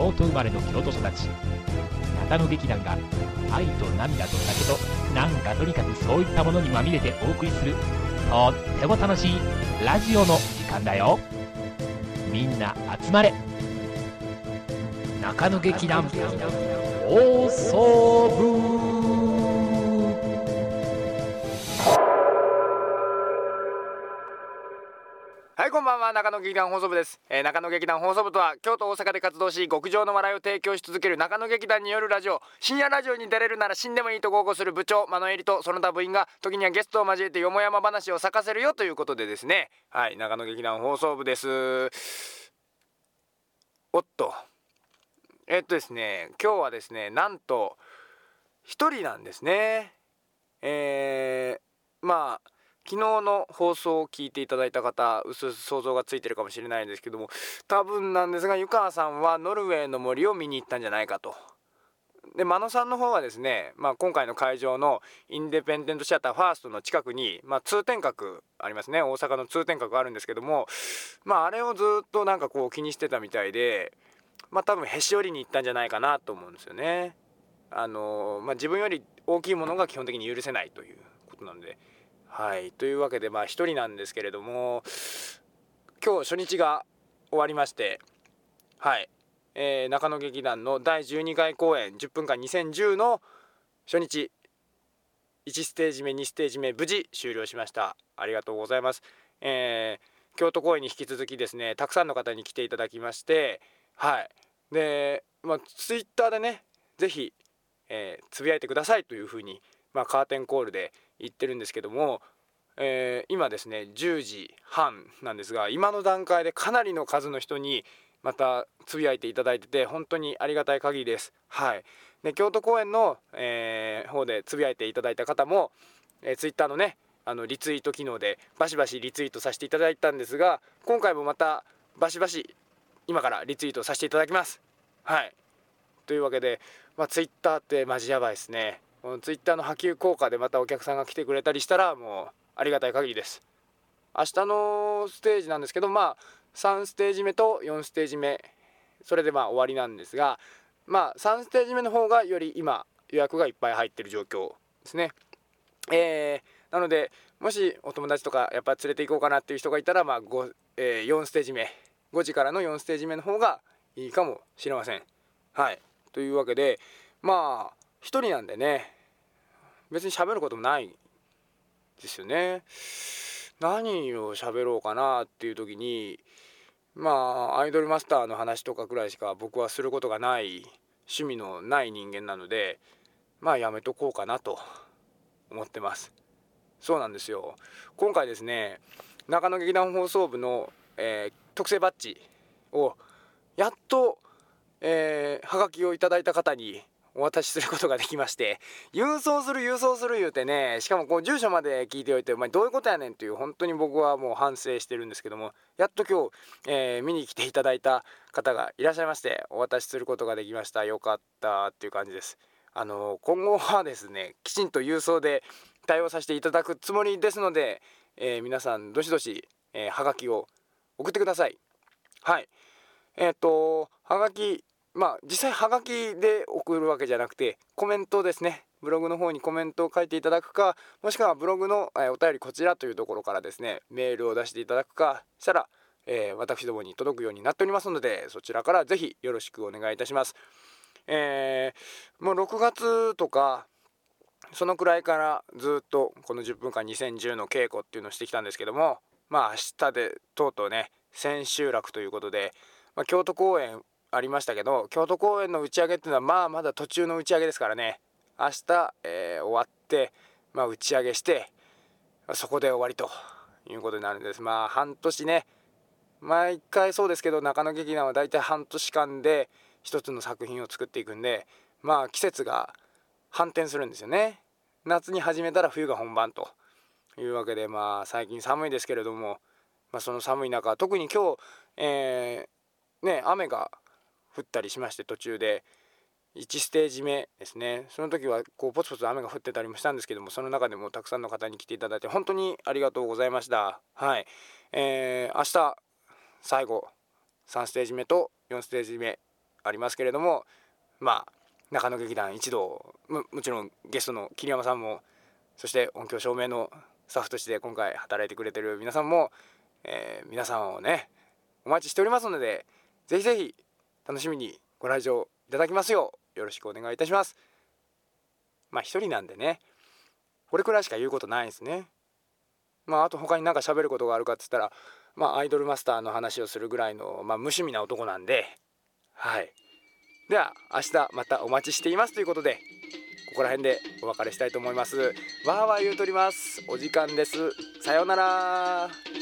京都生まれの京都育ち。中野劇団が愛と涙と酒となんかとにかくそういったものにまみれてお送りするとっても楽しいラジオの時間だよ。みんな集まれ。中野劇団放送部。ばんは中野劇団放送部です、えー中野劇団放送部とは京都大阪で活動し極上の笑いを提供し続ける中野劇団によるラジオ。深夜ラジオに出れるなら死んでもいいと豪語する部長マノエリとその他部員が時にはゲストを交えてよもやま話を咲かせるよということでですね。はい中野劇団放送部です。おっと。えっとですね今日はですねなんと一人なんですね。えー、まあ昨日の放送を聞いていただいた方うすうす想像がついてるかもしれないんですけども多分なんですが湯川さんはノルウェーの森を見に行ったんじゃないかと。で真野さんの方はですね、まあ、今回の会場のインデペンデントシアターファーストの近くに、まあ、通天閣ありますね大阪の通天閣あるんですけども、まあ、あれをずっとなんかこう気にしてたみたいで、まあ、多分へし折りに行ったんじゃないかなと思うんですよね。あのまあ、自分より大きいものが基本的に許せないということなので。はい。というわけでまあ一人なんですけれども今日初日が終わりましてはい、えー中野劇団の第12回公演10分間2010の初日1ステージ目2ステージ目無事終了しました。ありがとうございます、えー京都公演に引き続きですねたくさんの方に来ていただきましてはい。でまあツイッターでねぜひ、えーつぶやいてくださいというふうに、まあ、カーテンコールで言ってるんですけども、えー今ですね10時半なんですが今の段階でかなりの数の人にまたつぶやいていただいてて本当にありがたい限りです。はい、で京都公演の、えー方でつぶやいていただいた方も、えー、ツイッターのねあのリツイート機能でバシバシリツイートさせていただいたんですが今回もまたバシバシ今からリツイートさせていただきます。はいというわけで、まあ、ツイッターってマジやばいですね。このツイッターの波及効果でまたお客さんが来てくれたりしたらもうありがたい限りです。明日のステージなんですけどまあ3ステージ目と4ステージ目それでまあ終わりなんですがまあ3ステージ目の方がより今予約がいっぱい入ってる状況ですね。えーなのでもしお友達とかやっぱ連れて行こうかなっていう人がいたら、まあ5えー4ステージ目5時からの4ステージ目の方がいいかもしれません。はいというわけでまあ一人なんでね別に喋ることもないですよね。何を喋ろうかなっていう時にまあアイドルマスターの話とかくらいしか僕はすることがない趣味のない人間なのでまあやめとこうかなと思ってます。そうなんですよ今回ですね中野劇団放送部の、えー特製バッジをやっと、えー、はがきをいただいた方にお渡しすることができまして郵送する郵送する言うてねしかもこう住所まで聞いておいてお前どういうことやねんっていう本当に僕はもう反省してるんですけどもやっと今日、えー見に来ていただいた方がいらっしゃいましてお渡しすることができました。よかったっていう感じです。あの今後はですねきちんと郵送で対応させていただくつもりですので、えー皆さんどしどし、えーはがきを送ってください。はい。えっ、とはがきまあ実際はがきで送るわけじゃなくてコメントですねブログの方にコメントを書いていただくかもしくはブログの、えーお便りこちらというところからですねメールを出していただくかしたら、えー私どもに届くようになっておりますのでそちらからぜひよろしくお願いいたします。えーもう6月とかそのくらいからずっとこの10分間2010の稽古っていうのをしてきたんですけどもまあ明日でとうとうね千秋楽ということで、まあ、京都公演ありましたけど京都公演の打ち上げっていうのはまあまだ途中の打ち上げですからね。明日、えー終わって、まあ、打ち上げしてそこで終わりということになるんです。まあ半年ね。毎回そうですけど中野劇団は大体半年間で一つの作品を作っていくんでまあ季節が反転するんですよね。夏に始めたら冬が本番というわけでまあ最近寒いですけれども、まあ、その寒い中特に今日、えーね雨が降ったりしまして途中で。1ステージ目ですね。その時はこうポツポツ雨が降ってたりもしたんですけどもその中でもたくさんの方に来ていただいて本当にありがとうございました。はい、えー明日最後3ステージ目と4ステージ目ありますけれどもまあ中野劇団一同ももちろんゲストの桐山さんもそして音響照明のスタッフとして今回働いてくれてる皆さんも、えー、皆さんをねお待ちしておりますのでぜひぜひ楽しみにご来場いただきますようよろしくお願いいたします。まあ一人なんでねこれくらいしか言うことないですね。まああと他に何か喋ることがあるかっつったらまあアイドルマスターの話をするぐらいの、まあ、無趣味な男なんではい。では明日またお待ちしていますということでここら辺でお別れしたいと思います。わーわー言うとります。お時間です。さようなら。